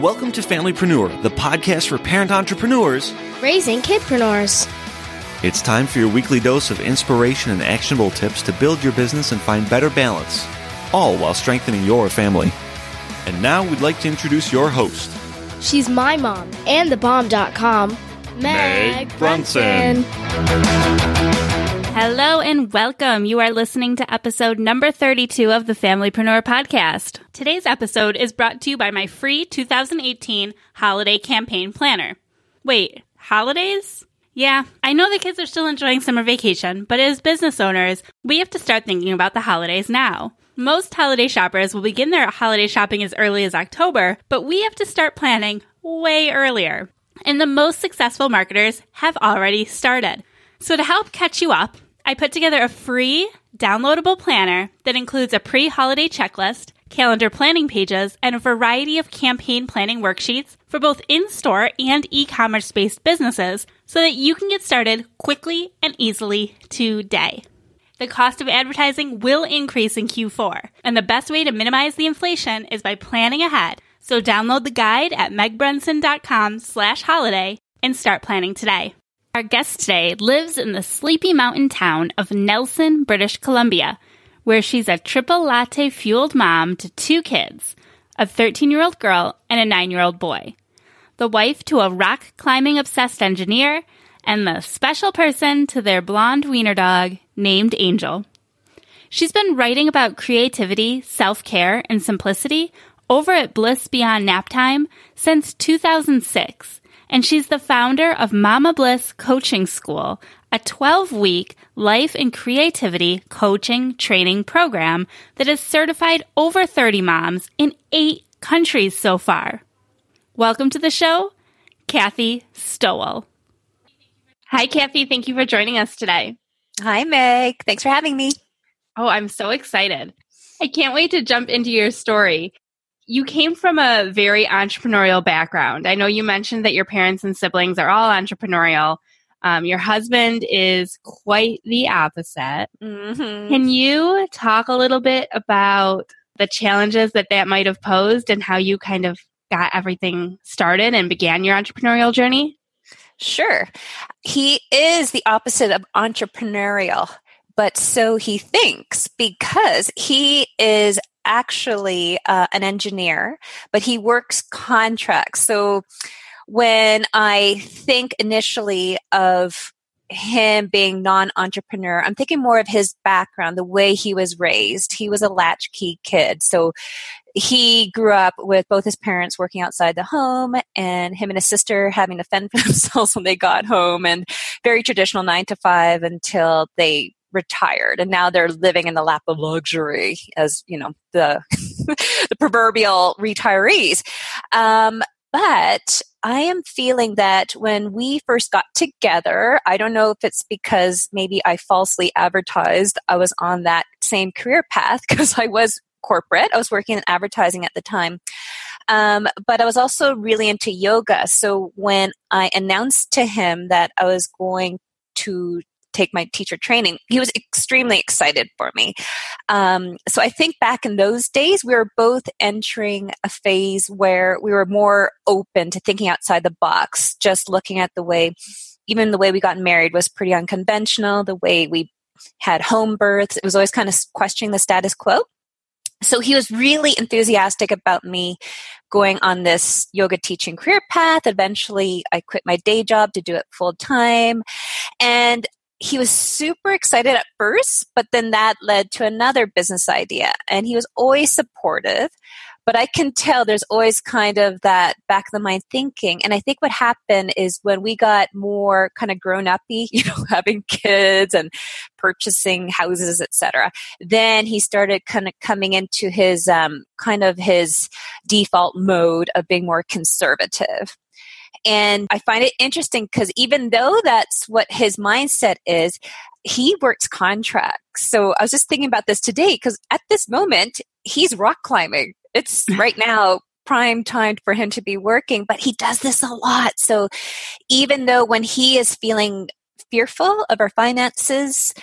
Welcome to Familypreneur, the podcast for parent entrepreneurs raising kidpreneurs. It's time for your weekly dose of inspiration and actionable tips to build your business and find better balance, all while strengthening your family. And now we'd like to introduce your host. She's my mom and thebomb.com, Meg Brunson. Hello and welcome. You are listening to episode number 32 of the Familypreneur podcast. Today's episode is brought to you by my free 2018 holiday campaign planner. Wait, holidays? Yeah, I know the kids are still enjoying summer vacation, but as business owners, we have to start thinking about the holidays now. Most holiday shoppers will begin their holiday shopping as early as October, but we have to start planning way earlier. And the most successful marketers have already started. So to help catch you up, I put together a free downloadable planner that includes a pre-holiday checklist, calendar planning pages, and a variety of campaign planning worksheets for both in-store and e-commerce based businesses so that you can get started quickly and easily today. The cost of advertising will increase in Q4, and the best way to minimize the inflation is by planning ahead. So download the guide at megbrunson.com slash holiday and start planning today. Our guest today lives in the sleepy mountain town of Nelson, British Columbia, where she's a triple latte fueled mom to two kids, a 13 year old girl and a 9 year old boy, the wife to a rock climbing obsessed engineer, and the special person to their blonde wiener dog named Angel. She's been writing about creativity, self care, and simplicity over at Bliss Beyond Naptime since 2006 and she's the founder of Mama Bliss Coaching School, a 12 week life and creativity coaching training program that has certified over 30 moms in eight countries so far. Welcome to the show, Kathy Stowell. Hi, Kathy. Thank you for joining us today. Hi, Meg. Thanks for having me. Oh, I'm so excited. I can't wait to jump into your story you came from a very entrepreneurial background. I know you mentioned that your parents and siblings are all entrepreneurial. Um, your husband is quite the opposite. Mm-hmm. Can you talk a little bit about the challenges that that might have posed and how you kind of got everything started and began your entrepreneurial journey? Sure. He is the opposite of entrepreneurial but so he thinks because he is actually uh, an engineer, but he works contracts. So when I think initially of him being non-entrepreneur i'm thinking more of his background the way he was raised he was a latchkey kid so he grew up with both his parents working outside the home and him and his sister having to fend for themselves when they got home and very traditional nine to five until they retired and now they're living in the lap of luxury as you know the the proverbial retirees um, but I am feeling that when we first got together, I don't know if it's because maybe I falsely advertised I was on that same career path because I was corporate. I was working in advertising at the time. Um, but I was also really into yoga. So when I announced to him that I was going to take my teacher training. He was extremely excited for me. Um, so I think back in those days, we were both entering a phase where we were more open to thinking outside the box, just looking at the way, even the way we got married was pretty unconventional, the way we had home births. It was always kind of questioning the status quo. So he was really enthusiastic about me going on this yoga teaching career path. Eventually, I quit my day job to do it full time. And he was super excited at first, but then that led to another business idea. And he was always supportive. but I can tell there's always kind of that back of the mind thinking. And I think what happened is when we got more kind of grown uppy, you know, having kids and purchasing houses, etc., then he started kind of coming into his um, kind of his default mode of being more conservative. And I find it interesting because even though that's what his mindset is, he works contracts. So I was just thinking about this today because at this moment, he's rock climbing. It's right now prime time for him to be working, but he does this a lot. So even though when he is feeling fearful of our finances,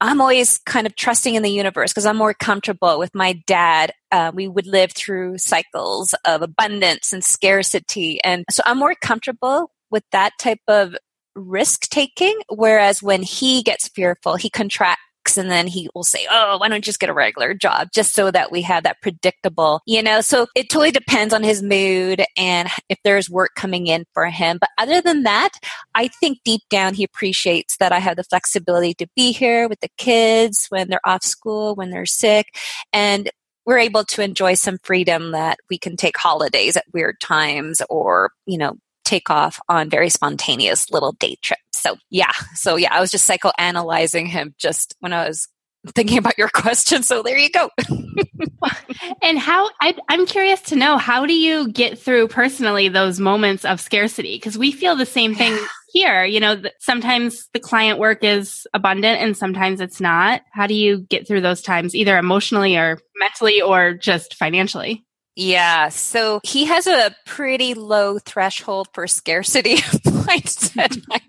I'm always kind of trusting in the universe because I'm more comfortable with my dad. Uh, we would live through cycles of abundance and scarcity. And so I'm more comfortable with that type of risk taking. Whereas when he gets fearful, he contracts and then he will say, Oh, why don't you just get a regular job? Just so that we have that predictable, you know? So it totally depends on his mood and if there's work coming in for him. But other than that, I think deep down he appreciates that I have the flexibility to be here with the kids when they're off school, when they're sick. And we're able to enjoy some freedom that we can take holidays at weird times or, you know, take off on very spontaneous little day trips. So yeah, so yeah, I was just psychoanalyzing him just when I was thinking about your question. So there you go. and how I, am curious to know how do you get through personally those moments of scarcity? Because we feel the same thing here. You know, sometimes the client work is abundant and sometimes it's not. How do you get through those times, either emotionally or mentally or just financially? Yeah. So he has a pretty low threshold for scarcity mindset. I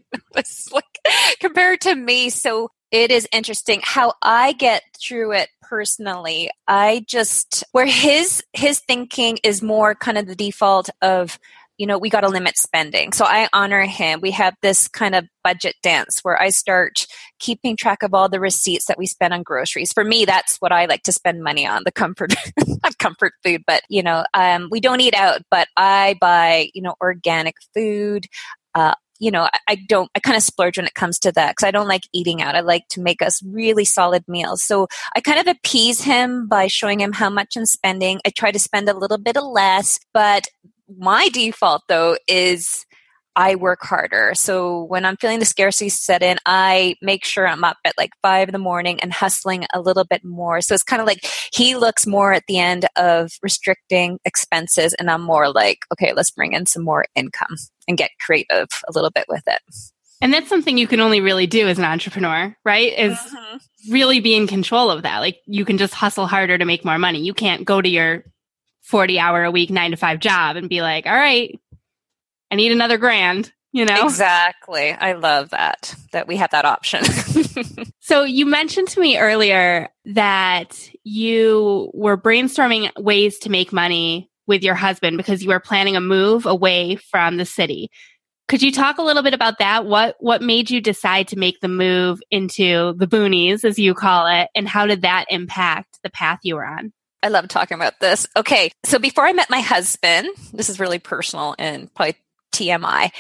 like compared to me. So it is interesting how I get through it personally. I just where his his thinking is more kind of the default of you know, we got to limit spending. So I honor him. We have this kind of budget dance where I start keeping track of all the receipts that we spend on groceries. For me, that's what I like to spend money on the comfort, not comfort food, but, you know, um, we don't eat out, but I buy, you know, organic food. Uh, you know, I, don't, I kind of splurge when it comes to that because I don't like eating out. I like to make us really solid meals. So I kind of appease him by showing him how much I'm spending. I try to spend a little bit of less, but my default though is I work harder. So when I'm feeling the scarcity set in, I make sure I'm up at like five in the morning and hustling a little bit more. So it's kind of like he looks more at the end of restricting expenses, and I'm more like, okay, let's bring in some more income and get creative a little bit with it. And that's something you can only really do as an entrepreneur, right? Is mm-hmm. really be in control of that. Like you can just hustle harder to make more money. You can't go to your 40 hour a week, nine to five job and be like, all right, I need another grand, you know? Exactly. I love that, that we have that option. so you mentioned to me earlier that you were brainstorming ways to make money with your husband because you were planning a move away from the city. Could you talk a little bit about that? What what made you decide to make the move into the boonies, as you call it, and how did that impact the path you were on? I love talking about this. Okay, so before I met my husband, this is really personal and probably TMI.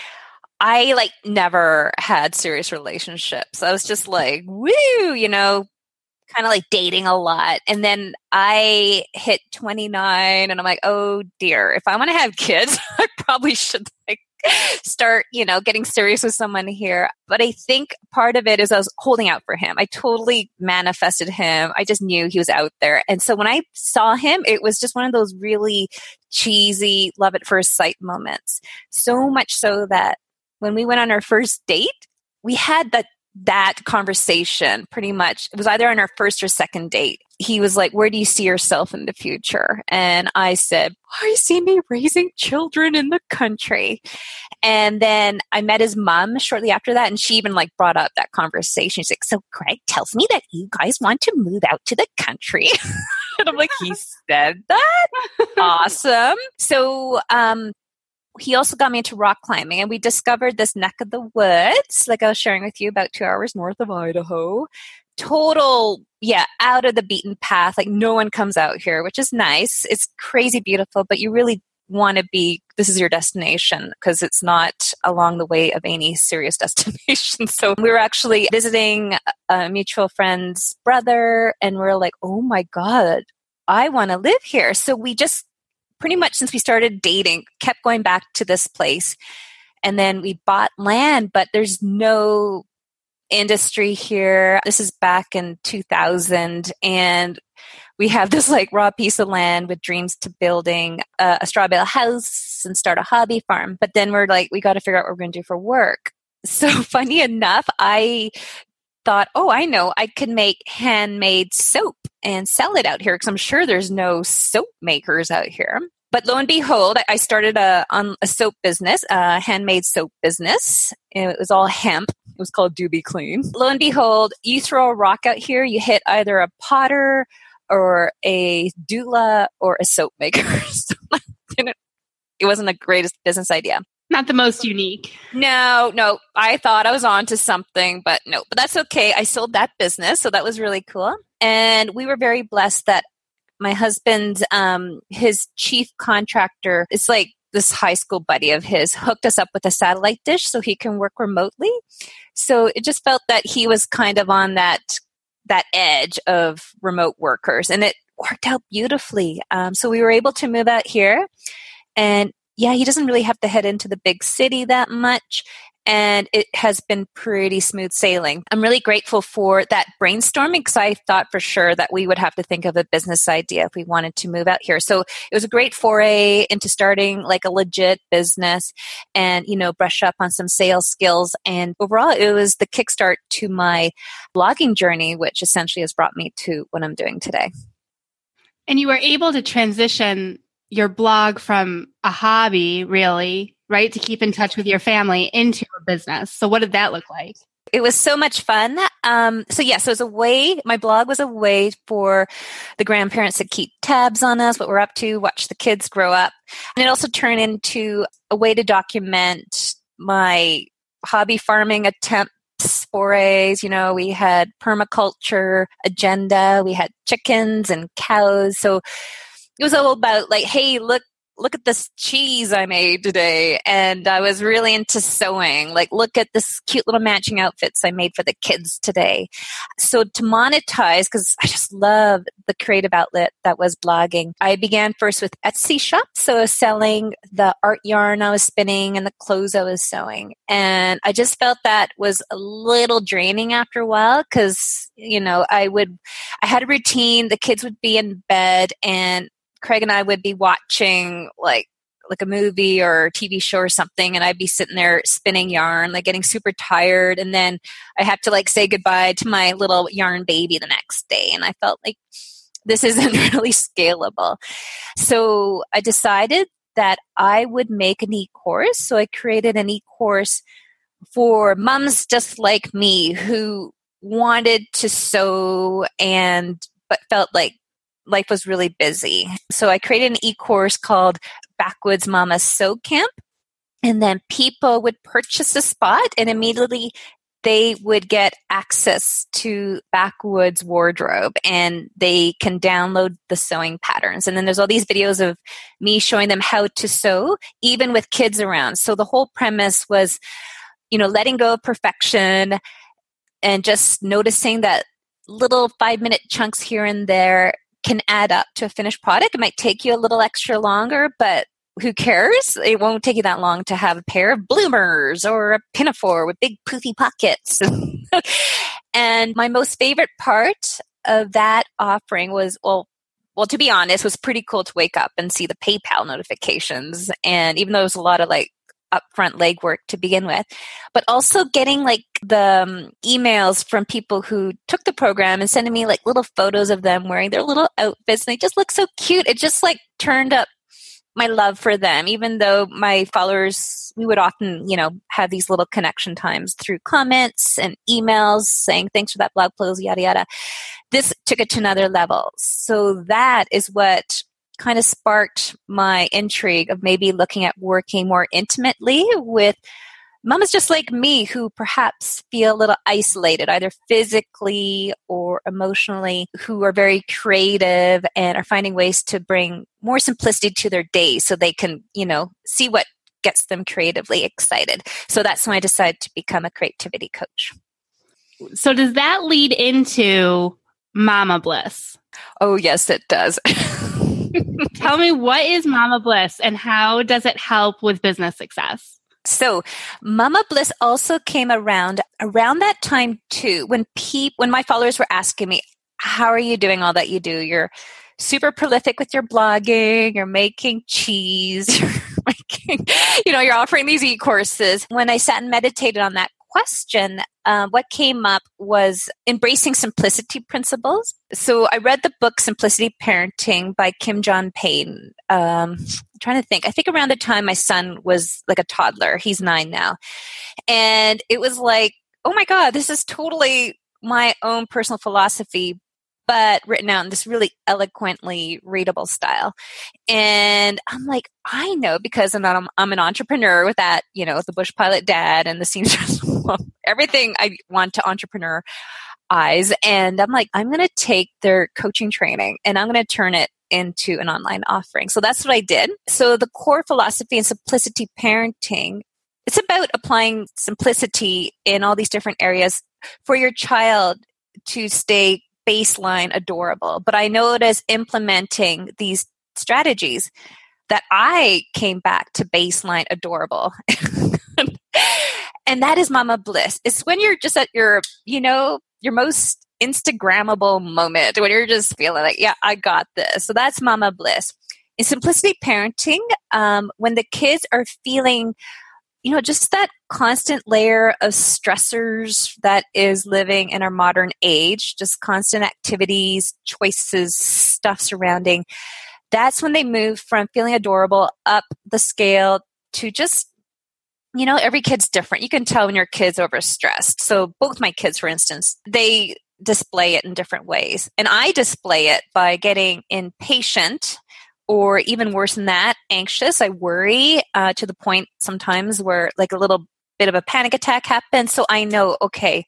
I like never had serious relationships. I was just like, woo, you know, kind of like dating a lot. And then I hit 29 and I'm like, oh dear, if I want to have kids, I probably should like start, you know, getting serious with someone here. But I think part of it is I was holding out for him. I totally manifested him. I just knew he was out there. And so when I saw him, it was just one of those really cheesy love at first sight moments. So much so that when we went on our first date, we had that that conversation pretty much it was either on our first or second date. He was like where do you see yourself in the future? And i said i see me raising children in the country? And then i met his mom shortly after that and she even like brought up that conversation. She's like so greg tells me that you guys want to move out to the country. And i'm like he said that? Awesome. So um he also got me into rock climbing and we discovered this neck of the woods like i was sharing with you about two hours north of idaho. Total yeah out of the beaten path like no one comes out here which is nice. It's crazy beautiful but you really want to be this is your destination because it's not along the way of any serious destination. So we were actually visiting a mutual friend's brother and we we're like oh my god i want to live here. So we just pretty much since we started dating, kept going back to this place. And then we bought land, but there's no industry here. This is back in 2000 and we have this like raw piece of land with dreams to building a, a straw bale house and start a hobby farm. But then we're like, we got to figure out what we're going to do for work. So funny enough, I thought, oh, I know, I could make handmade soap and sell it out here because I'm sure there's no soap makers out here. But lo and behold, I started a on a soap business, a handmade soap business. And it was all hemp. It was called Doobie Clean. Lo and behold, you throw a rock out here, you hit either a potter or a doula or a soap maker. so it wasn't the greatest business idea. Not the most unique. No, no. I thought I was on to something, but no. But that's okay. I sold that business, so that was really cool. And we were very blessed that my husband, um, his chief contractor, is like this high school buddy of his, hooked us up with a satellite dish so he can work remotely. So it just felt that he was kind of on that that edge of remote workers, and it worked out beautifully. Um, so we were able to move out here, and yeah, he doesn't really have to head into the big city that much. And it has been pretty smooth sailing. I'm really grateful for that brainstorming because I thought for sure that we would have to think of a business idea if we wanted to move out here. So it was a great foray into starting like a legit business and, you know, brush up on some sales skills. And overall, it was the kickstart to my blogging journey, which essentially has brought me to what I'm doing today. And you were able to transition your blog from a hobby, really, right, to keep in touch with your family into a business. So, what did that look like? It was so much fun. Um, so yes, yeah, so it was a way. My blog was a way for the grandparents to keep tabs on us, what we're up to, watch the kids grow up, and it also turned into a way to document my hobby farming attempts forays. You know, we had permaculture agenda, we had chickens and cows. So it was all about like, hey, look, look at this cheese I made today. And I was really into sewing. Like, look at this cute little matching outfits I made for the kids today. So to monetize, because I just love the creative outlet that was blogging, I began first with Etsy shop. So I was selling the art yarn I was spinning and the clothes I was sewing. And I just felt that was a little draining after a while because, you know, I would, I had a routine. The kids would be in bed and Craig and I would be watching like like a movie or a TV show or something, and I'd be sitting there spinning yarn, like getting super tired, and then I have to like say goodbye to my little yarn baby the next day, and I felt like this isn't really scalable. So I decided that I would make an e-course. So I created an e-course for moms just like me who wanted to sew and but felt like life was really busy. So I created an e course called Backwoods Mama Sew Camp. And then people would purchase a spot and immediately they would get access to Backwoods wardrobe and they can download the sewing patterns. And then there's all these videos of me showing them how to sew, even with kids around. So the whole premise was, you know, letting go of perfection and just noticing that little five minute chunks here and there can add up to a finished product. It might take you a little extra longer, but who cares? It won't take you that long to have a pair of bloomers or a pinafore with big poofy pockets. and my most favorite part of that offering was well well to be honest was pretty cool to wake up and see the PayPal notifications and even though it was a lot of like upfront legwork to begin with, but also getting like the um, emails from people who took the program and sending me like little photos of them wearing their little outfits and they just look so cute. It just like turned up my love for them, even though my followers, we would often, you know, have these little connection times through comments and emails saying, thanks for that blog post, yada, yada. This took it to another level. So that is what kind of sparked my intrigue of maybe looking at working more intimately with mamas just like me who perhaps feel a little isolated, either physically or emotionally, who are very creative and are finding ways to bring more simplicity to their day so they can, you know, see what gets them creatively excited. So that's when I decided to become a creativity coach. So does that lead into Mama Bliss? Oh, yes, it does. Tell me what is Mama Bliss and how does it help with business success? So, Mama Bliss also came around around that time too when pe- when my followers were asking me, "How are you doing all that you do? You're super prolific with your blogging, you're making cheese, you're making, you know, you're offering these e-courses." When I sat and meditated on that question, uh, what came up was embracing simplicity principles. So I read the book Simplicity Parenting by Kim John Payne. Um, I'm trying to think. I think around the time my son was like a toddler. He's nine now. And it was like, oh my God, this is totally my own personal philosophy, but written out in this really eloquently readable style. And I'm like, I know because I'm, I'm, I'm an entrepreneur with that, you know, the bush pilot dad and the seamstress everything I want to entrepreneur eyes. And I'm like, I'm going to take their coaching training and I'm going to turn it into an online offering. So that's what I did. So the core philosophy and simplicity parenting, it's about applying simplicity in all these different areas for your child to stay baseline adorable. But I it implementing these strategies that I came back to baseline adorable. and that is mama bliss it's when you're just at your you know your most instagrammable moment when you're just feeling like yeah i got this so that's mama bliss in simplicity parenting um, when the kids are feeling you know just that constant layer of stressors that is living in our modern age just constant activities choices stuff surrounding that's when they move from feeling adorable up the scale to just you know, every kid's different. You can tell when your kid's are overstressed. So, both my kids, for instance, they display it in different ways. And I display it by getting impatient or even worse than that, anxious. I worry uh, to the point sometimes where like a little bit of a panic attack happens. So I know, okay,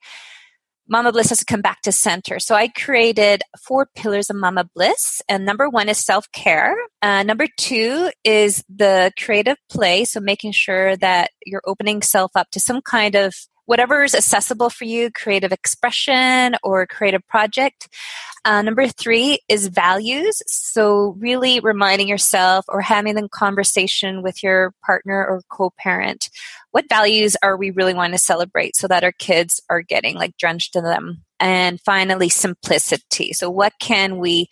Mama Bliss has to come back to center. So I created four pillars of Mama Bliss. And number one is self care. Uh, number two is the creative play. So making sure that you're opening self up to some kind of whatever is accessible for you creative expression or creative project. Uh, number three is values. So, really reminding yourself or having the conversation with your partner or co parent. What values are we really wanting to celebrate so that our kids are getting like drenched in them? And finally, simplicity. So, what can we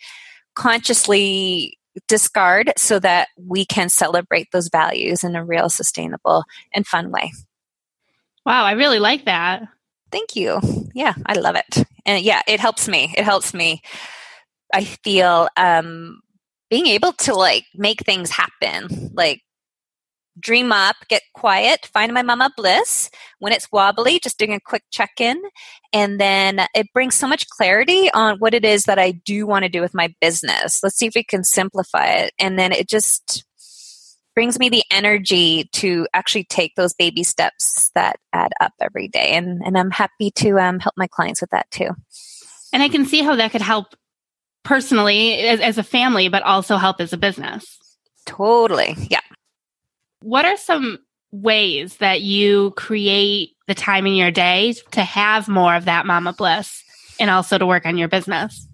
consciously discard so that we can celebrate those values in a real, sustainable, and fun way? Wow, I really like that. Thank you. Yeah, I love it. And yeah, it helps me. It helps me. I feel um, being able to like make things happen, like dream up, get quiet, find my mama bliss. When it's wobbly, just doing a quick check in. And then it brings so much clarity on what it is that I do want to do with my business. Let's see if we can simplify it. And then it just brings me the energy to actually take those baby steps that add up every day. And, and I'm happy to um, help my clients with that too. And I can see how that could help personally as, as a family, but also help as a business. Totally. Yeah. What are some ways that you create the time in your day to have more of that mama bliss and also to work on your business?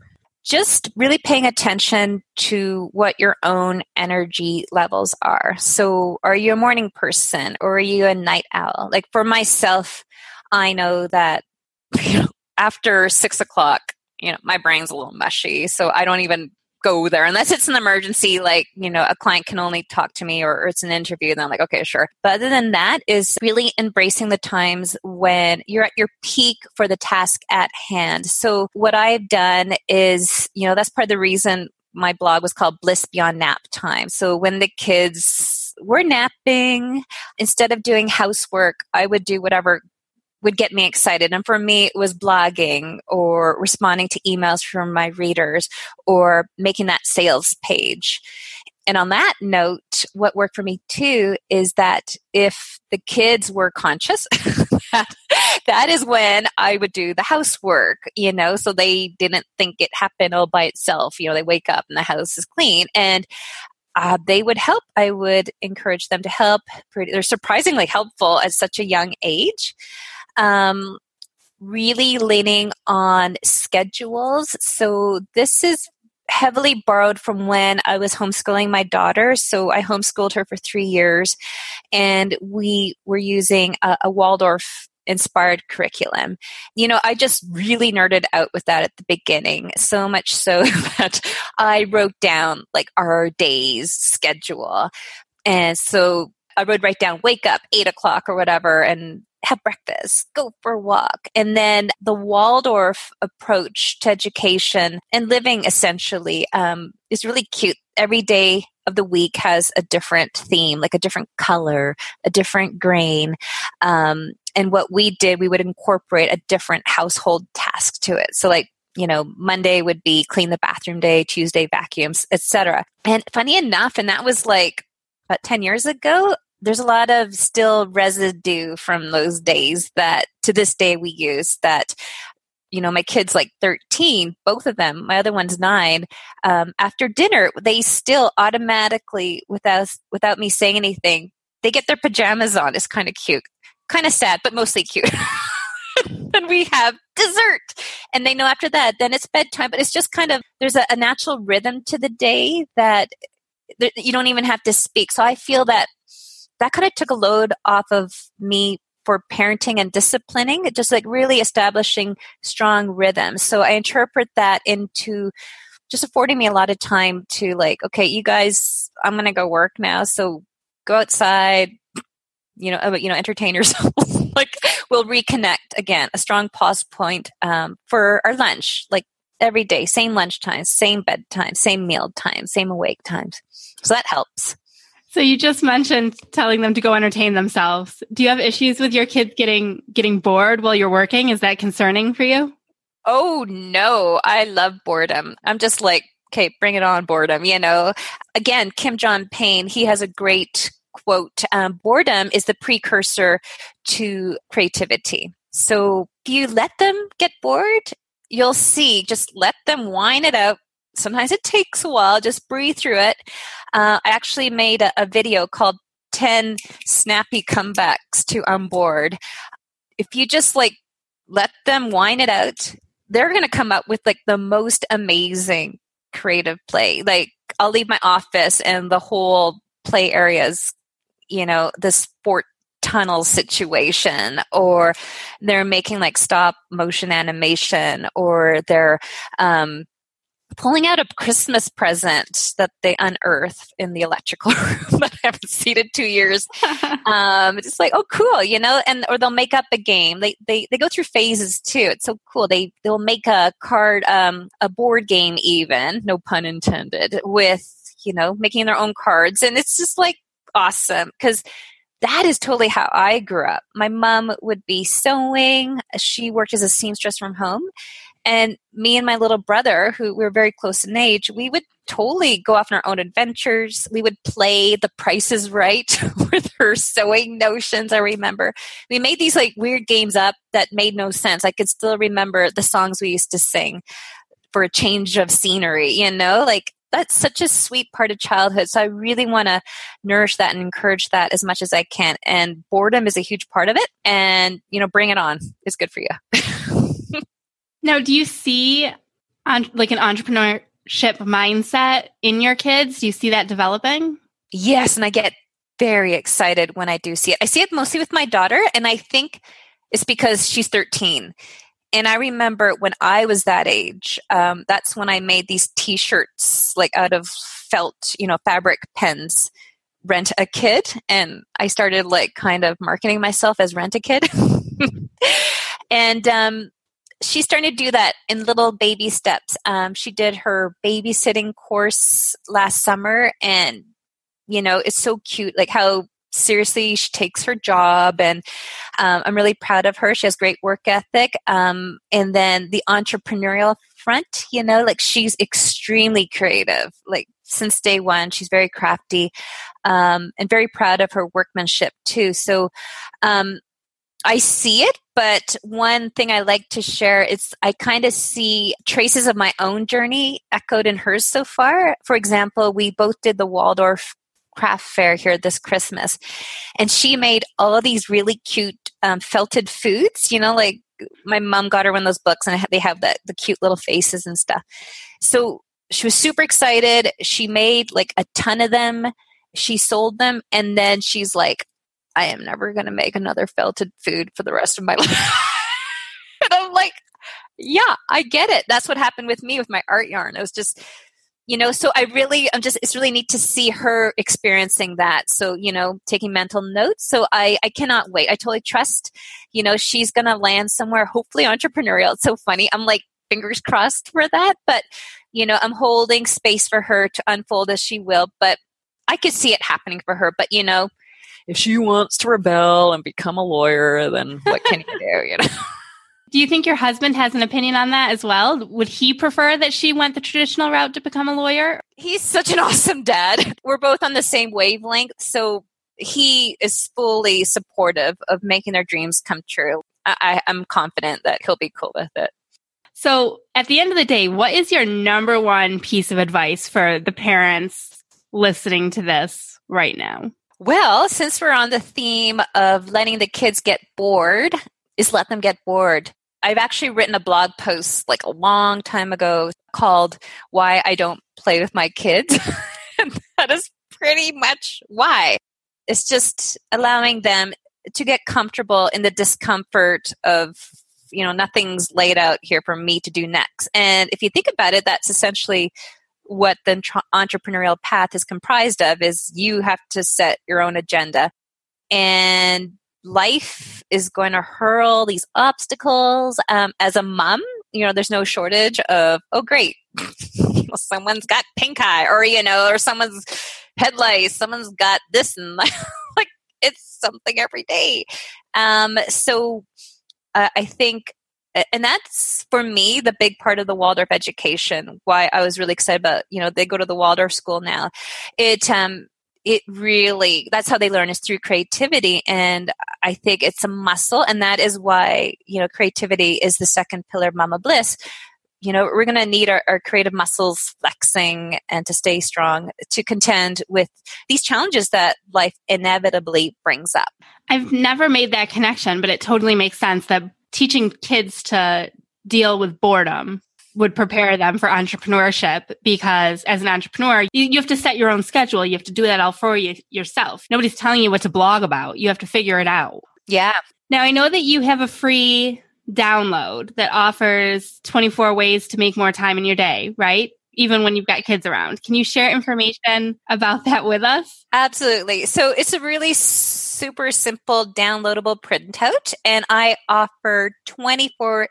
Just really paying attention to what your own energy levels are. So, are you a morning person or are you a night owl? Like for myself, I know that after six o'clock, you know, my brain's a little mushy. So I don't even go there unless it's an emergency like you know a client can only talk to me or, or, it's an interview then i'm like okay sure. But other than that is really embracing the times when you're at your peak for the task at hand. So what i've done is you know that's part of the reason my blog was called bliss beyond nap time. So when the kids were napping instead of doing housework i would do whatever would get me excited. And for me, it was blogging or responding to emails from my readers or making that sales page. And on that note, what worked for me too is that if the kids were conscious, that, is when I would do the housework, you know, so they didn't think it happened all by itself. You know, they wake up and the house is clean. And uh, they would help. I would encourage them to help. They're surprisingly helpful at such a young age um, really leaning on schedules. So this is heavily borrowed from when I was homeschooling my daughter. So I homeschooled her for three years, and we were using a, a Waldorf inspired curriculum. You know, I just really nerded out with that at the beginning, so much so that I wrote down like our day's schedule. And so I would write down wake up eight o'clock or whatever and have breakfast, go for a walk. And then the Waldorf approach to education and living essentially um, is really cute. Every day of the week has a different theme, like a different color, a different grain. Um, and what we did, we would incorporate a different household task to it. So, like, you know, Monday would be clean the bathroom day, Tuesday vacuums, etc. And funny enough, and that was like about 10 years ago, there's a lot of still residue from those days that to this day we use that you know my kids like 13 both of them my other one's nine um, after dinner they still automatically without without me saying anything they get their pajamas on. It's kind of cute kind of sad but mostly cute. And we have dessert and they know after that then it's bedtime but it's just kind of there's a, a natural rhythm to the day that you don't even have to speak. So i feel that that kind of took a load off of me for parenting and disciplining, just like really establishing strong rhythms. So I interpret that into just affording me a lot of time to like, okay, you guys, I'm going to go work now. So go outside, you know, uh, you know, entertain yourself. like we'll reconnect again, a strong pause point um, for our lunch, like every day, same lunch times, same bedtime, same meal time, same awake times. So that helps. So you just mentioned telling them to go entertain themselves. Do you have issues with your kids getting getting bored while you're working? Is that concerning for you? Oh no, I love boredom. I'm just like, okay, bring it on boredom, you know. Again, Kim John Payne, he has a great quote, um, boredom is the precursor to creativity. So if you let them get bored, you'll see, just let them whine it out, sometimes it takes a while. Just breathe through it. Uh, I actually made a, a video called 10 snappy comebacks to on board. If you just like let them whine it out, they're going to come up with like the most amazing creative play. Like I'll leave my office and the whole play areas, you know, the sport tunnel situation or they're making like stop motion animation or they're um, pulling out a Christmas present that they unearthed in the electrical room that I haven't seen in two years. um, it's like, oh, cool, you know, and or they'll make up a game. They they they go through phases too. It's so cool. They they'll make a card, um, a board game, even no pun intended, with you know making their own cards, and it's just like awesome because that is totally how I grew up. My mom would be sewing. She worked as a seamstress from home. And me and my little brother, who we were very close in age, we would totally go off on our own adventures. We would play the prices right with her sewing notions. I remember we made these like weird games up that made no sense. I could still remember the songs we used to sing for a change of scenery, you know, like that's such a sweet part of childhood. So I really want to nourish that and encourage that as much as I can. And boredom is a huge part of it. And, you know, bring it on. It's good for you. Now, do you see on, like an entrepreneurship mindset in your kids? Do you see that developing? Yes, and I get very excited when I do see it. I see it mostly with my daughter, and I think it's because she's 13. And I remember when I was that age, um, that's when I made these t shirts like out of felt, you know, fabric pens, rent a kid. And I started like kind of marketing myself as rent a kid. and um, she's starting to do that in little baby steps. Um, she did her babysitting course last summer, and you know, it's so cute, like how seriously she takes her job and um, i'm really proud of her. She has great work ethic. Um, and then the entrepreneurial front you know like she's extremely creative like since day one she's very crafty um, and very proud of her workmanship too. So um, I see it, but one thing I like to share is I kind of see traces of my own journey echoed in hers so far. For example, we both did the Waldorf craft fair here this Christmas, and she made all these really cute um, felted foods. You know, like my mom got her one of those books, and they have the the cute little faces and stuff. So she was super excited. She made like a ton of them. She sold them. And then she's like, I am never going to make another felted food for the rest of my life. and I'm like, yeah, I get it. That's what happened with me with my art yarn. It was just, you know, so I really, I'm just, it's really neat to see her experiencing that. So, you know, taking mental notes. So I, I cannot wait. I totally trust, you know, she's going to land somewhere, hopefully entrepreneurial. It's so funny. I'm like, fingers crossed for that. But, you know, I'm holding space for her to unfold as she will. But I could see it happening for her. But, you know, if she wants to rebel and become a lawyer, then what can you do, you know? Do you think your husband has an opinion on that as well? Would he prefer that she went the traditional route to become a lawyer? He's such an awesome dad. We're both on the same wavelength. So he is fully supportive of making their dreams come true. I, am confident that he'll be cool with it. So, at the end of the day, what is your number one piece of advice for the parents listening to this right now? Well, since we're on the theme of letting the kids get bored, is let them get bored. I've actually written a blog post like a long time ago called Why I Don't Play with My Kids. and that is pretty much why. It's just allowing them to get comfortable in the discomfort of, you know, nothing's laid out here for me to do next. And if you think about it, that's essentially what the entrepreneurial path is comprised of is you have to set your own agenda and life is going to hurl these obstacles. Um, as a mom, you know, there's no shortage of, oh, great, someone's got pink eye, or, you know, or someone's headlights, someone's got this, and like it's something every day. Um, so uh, I think and that's for me the big part of the Waldorf education. Why I was really excited about you know they go to the Waldorf school now. It um it really that's how they learn is through creativity and i think it's a muscle and that is why you know creativity is the second pillar of mama bliss you know we're going to need our, our, creative muscles flexing and to stay strong to contend with these challenges that life inevitably brings up i've never made that connection but it totally makes sense that teaching kids to deal with boredom would prepare them for entrepreneurship because as an entrepreneur, you, you, have to set your own schedule. You have to do that all for you yourself. Nobody's telling you what to blog about. You have to figure it out. Yeah. Now I know that you have a free download that offers 24 ways to make more time in your day, right? Even when you've got kids around. Can you share information about that with us? Absolutely. So it's a really super simple downloadable printout and I offer 24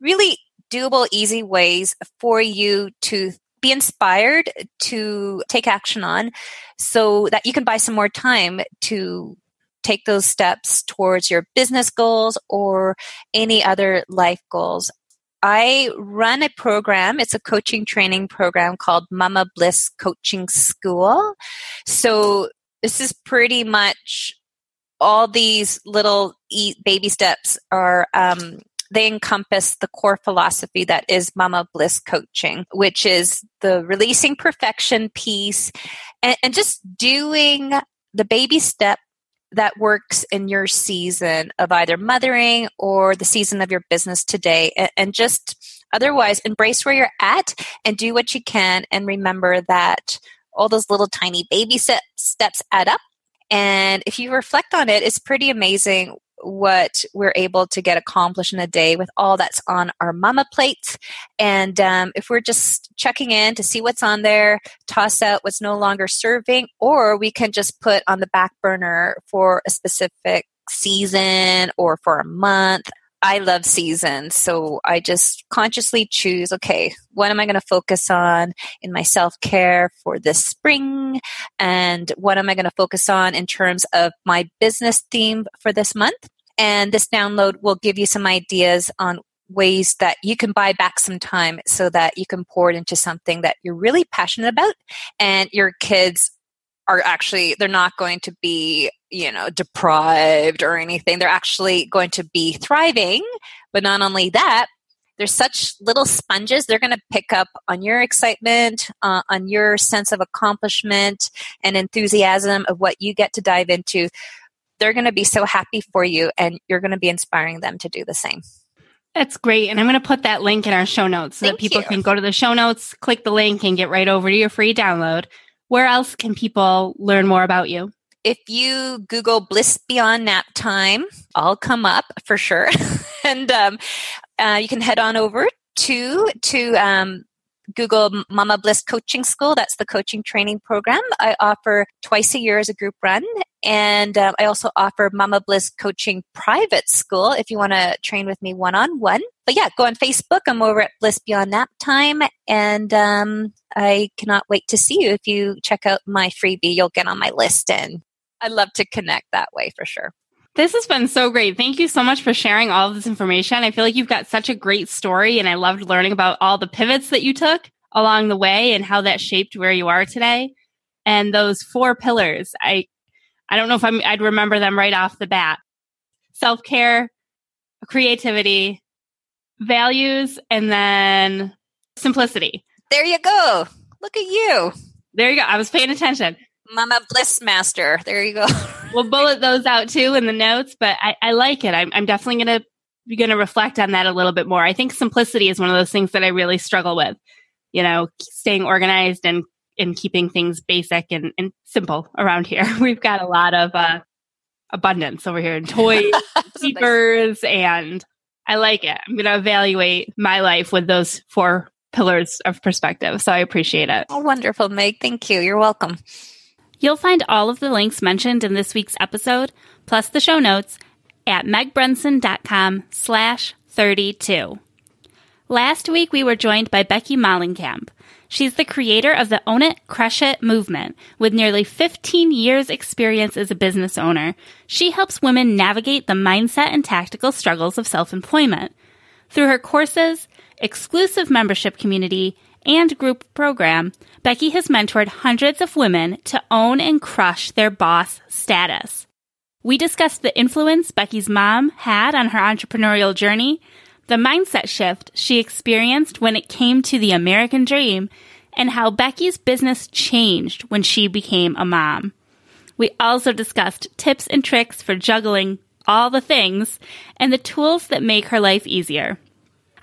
really doable, easy ways for you to be inspired to take action on so that you can buy some more time to take those steps towards your business goals or any other life goals. I run a program. It's a coaching training program called Mama Bliss Coaching School. So this is pretty much all these little baby steps are um, they encompass the core philosophy that is Mama Bliss coaching, which is the releasing perfection piece and, and just doing the baby step that works in your season of either mothering or the season of your business today and, just otherwise embrace where you're at and do what you can and remember that all those little tiny baby steps add up. And if you reflect on it, it's pretty amazing what we're able to get accomplished in a day with all that's on our mama plates. And um, if we're just checking in to see what's on there, toss out what's no longer serving, or we can just put on the back burner for a specific season or for a month. I love seasons. So I just consciously choose okay, what am I going to focus on in my self care for this spring? And what am I going to focus on in terms of my business theme for this month? And this download will give you some ideas on ways that you can buy back some time so that you can pour it into something that you're really passionate about and your kids are actually they're not going to be you know deprived or anything they're actually going to be thriving but not only that they're such little sponges they're going to pick up on your excitement uh, on your sense of accomplishment and enthusiasm of what you get to dive into they're going to be so happy for you and you're going to be inspiring them to do the same That's great. And I'm going to put that link in our show notes so Thank that people you. can go to the show notes, click the link, and get right over to your free download. Where else can people learn more about you? If you Google Bliss Beyond Nap Time, I'll come up for sure. and um, uh, you can head on over to to um, Google Mama Bliss Coaching School. That's the coaching training program I offer twice a year as a group run. And um, I also offer Mama Bliss Coaching Private School if you want to train with me one on one. But yeah, go on Facebook. I'm over at Bliss Beyond Nap Time. And um, I cannot wait to see you. If you check out my freebie, you'll get on my list. And I'd love to connect that way for sure. This has been so great. Thank you so much for sharing all of this information. I feel like you've got such a great story, and I loved learning about all the pivots that you took along the way and how that shaped where you are today. And those four pillars, I, I don't know if I'm, I'd remember them right off the bat: self care, creativity, values, and then simplicity. There you go. Look at you, There you go. I was paying attention. Mama Bliss Master. There you go. we'll bullet those out too in the notes, but I, I like it. I'm, I'm definitely going to be going to reflect on that a little bit more. I think simplicity is one of those things that I really struggle with, you know, staying organized and, and keeping things basic and, and simple around here. We've got a lot of, uh, abundance over here and toys, speakers, and I like it. I'm going to evaluate my life with those four pillars of perspective. So I appreciate it. Oh, wonderful, Meg. Thank you. You're welcome. You'll find all of the links mentioned in this week's episode, plus the show notes, at megbrunson.com slash 32. Last week, we were joined by Becky Mollenkamp. She's the creator of the Own It, Crush It movement. With nearly 15 years experience as a business owner, she helps women navigate the mindset and tactical struggles of self-employment. Through her courses, exclusive membership community, and group program, Becky has mentored hundreds of women to own and crush their boss status. We discussed the influence Becky's mom had on her entrepreneurial journey, the mindset shift she experienced when it came to the American dream, and how Becky's business changed when she became a mom. We also discussed tips and tricks for juggling all the things and the tools that make her life easier.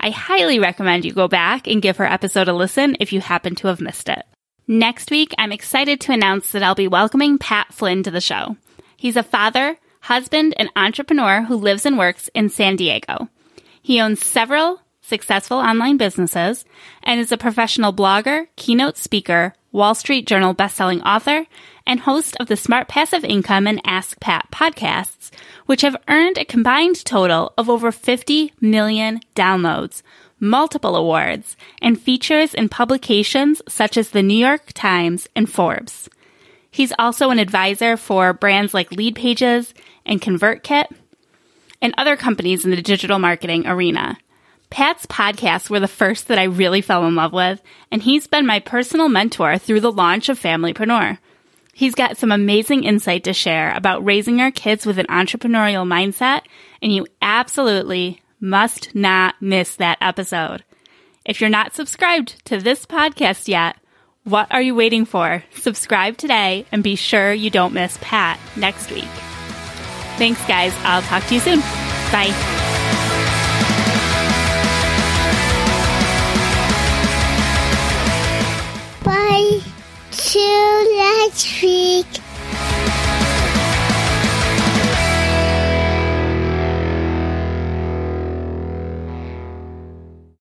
I highly recommend you go back and give her episode a listen if you happen to have missed it. Next week, I'm excited to announce that I'll be welcoming Pat Flynn to the show. He's a father, husband, and entrepreneur who lives and works in San Diego. He owns several successful online businesses and is a professional blogger, keynote speaker, Wall Street Journal bestselling author, and host of the Smart Passive Income and Ask Pat podcasts, which have earned a combined total of over 50 million downloads, multiple awards, and features in publications such as the New York Times and Forbes. He's also an advisor for brands like Lead Pages and ConvertKit and other companies in the digital marketing arena. Pat's podcasts were the first that I really fell in love with, and he's been my personal mentor through the launch of Familypreneur. He's got some amazing insight to share about raising our kids with an entrepreneurial mindset, and you absolutely must not miss that episode. If you're not subscribed to this podcast yet, what are you waiting for? Subscribe today and be sure you don't miss Pat next week. Thanks, guys. I'll talk to you soon. Bye. till next week.